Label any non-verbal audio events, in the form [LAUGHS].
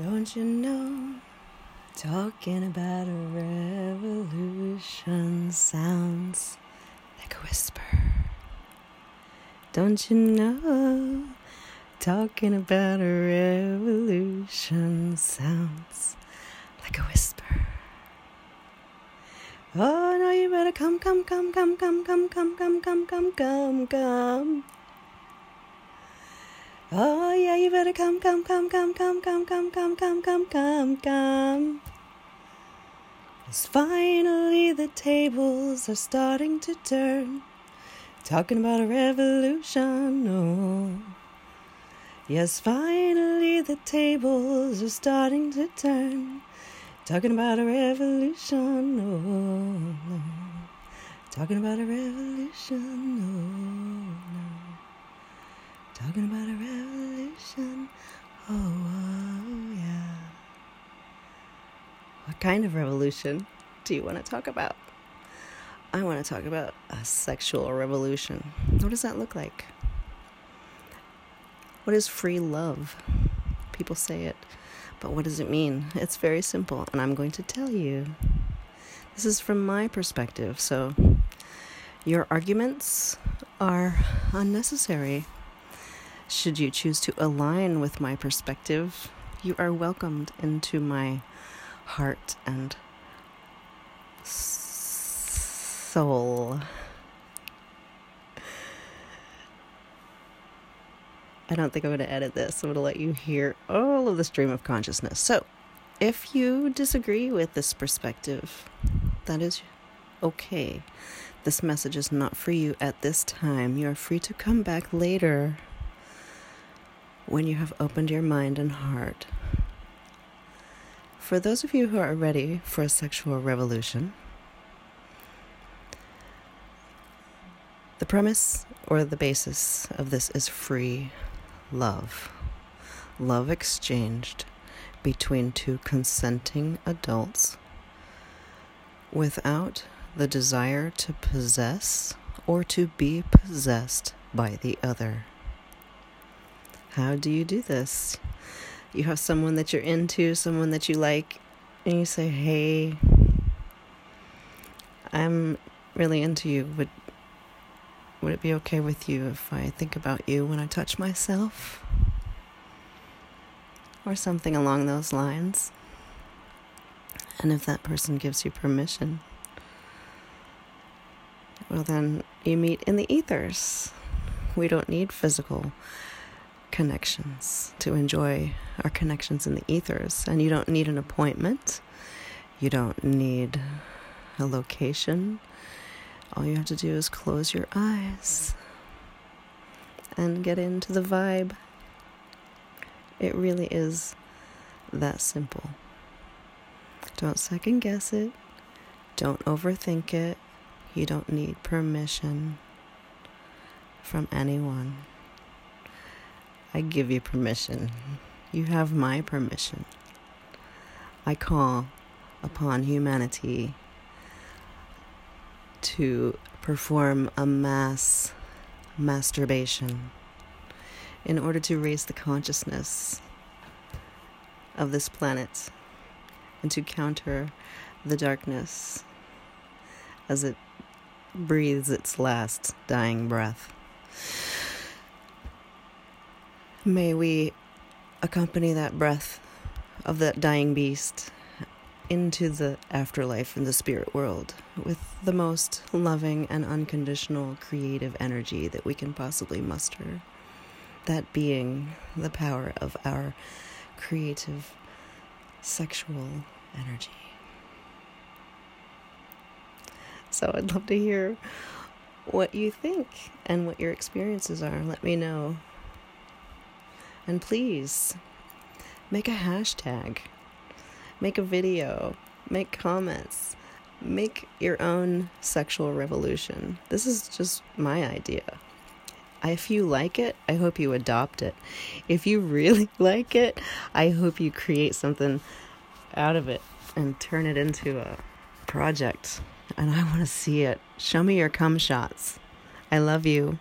Don't you know? Talking about a revolution sounds like a whisper. Don't you know? Talking about a revolution sounds like a whisper. Oh, no, you better come, come, come, come, come, come, come, come, come, come, come. Oh yeah, you better come, come, come, come, come, come, come, come, come, come, come, come. Cause finally the tables are starting to turn. Talking about a revolution, oh. Yes, finally the tables are starting to turn. Talking about a revolution, oh. Talking about a revolution, oh. Talking about kind of revolution do you want to talk about? I want to talk about a sexual revolution. What does that look like? What is free love? People say it, but what does it mean? It's very simple, and I'm going to tell you. This is from my perspective, so your arguments are unnecessary. Should you choose to align with my perspective, you are welcomed into my heart and soul. I don't think I'm going to edit this. I'm going to let you hear all of the stream of consciousness. So, if you disagree with this perspective, that is okay. This message is not for you at this time. You are free to come back later when you have opened your mind and heart. For those of you who are ready for a sexual revolution, the premise or the basis of this is free love. Love exchanged between two consenting adults without the desire to possess or to be possessed by the other. How do you do this? You have someone that you're into, someone that you like, and you say, Hey, I'm really into you. Would would it be okay with you if I think about you when I touch myself? Or something along those lines. And if that person gives you permission, well, then you meet in the ethers. We don't need physical connections, to enjoy our connections in the ethers. And you don't need an appointment, you don't need a location. All you have to do is close your eyes and get into the vibe. It really is that simple. Don't second guess it. Don't overthink it. You don't need permission from anyone. I give you permission. You have my permission. I call upon humanity to perform a mass masturbation in order to raise the consciousness of this planet and to counter the darkness as it breathes its last dying breath. May we accompany that breath of that dying beast into the afterlife in the spirit world with the most loving and unconditional creative energy that we can possibly muster. That being the power of our creative sexual energy. So I'd love to hear what you think and what your experiences are. Let me know and please make a hashtag, make a video, make comments, make your own sexual revolution. This is just my idea. If you like it, I hope you adopt it. If you really [LAUGHS] like it, I hope you create something out of it and turn it into a project. And I want to see it. Show me your cum shots. I love you.